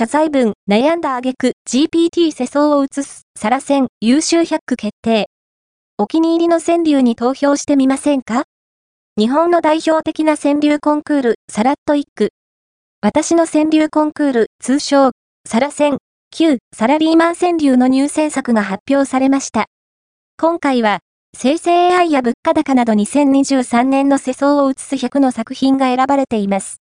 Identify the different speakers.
Speaker 1: 謝罪文、悩んだ挙句 GPT 世相を移す、サラ戦、優秀100区決定。お気に入りの川柳に投票してみませんか？日本の代表的な川柳コンクール、サラット1句。私の川柳コンクール、通称、サラ戦、旧サラリーマン川柳の入選作が発表されました。今回は、生成 AI や物価高など2023年の世相を映す100の作品が選ばれています。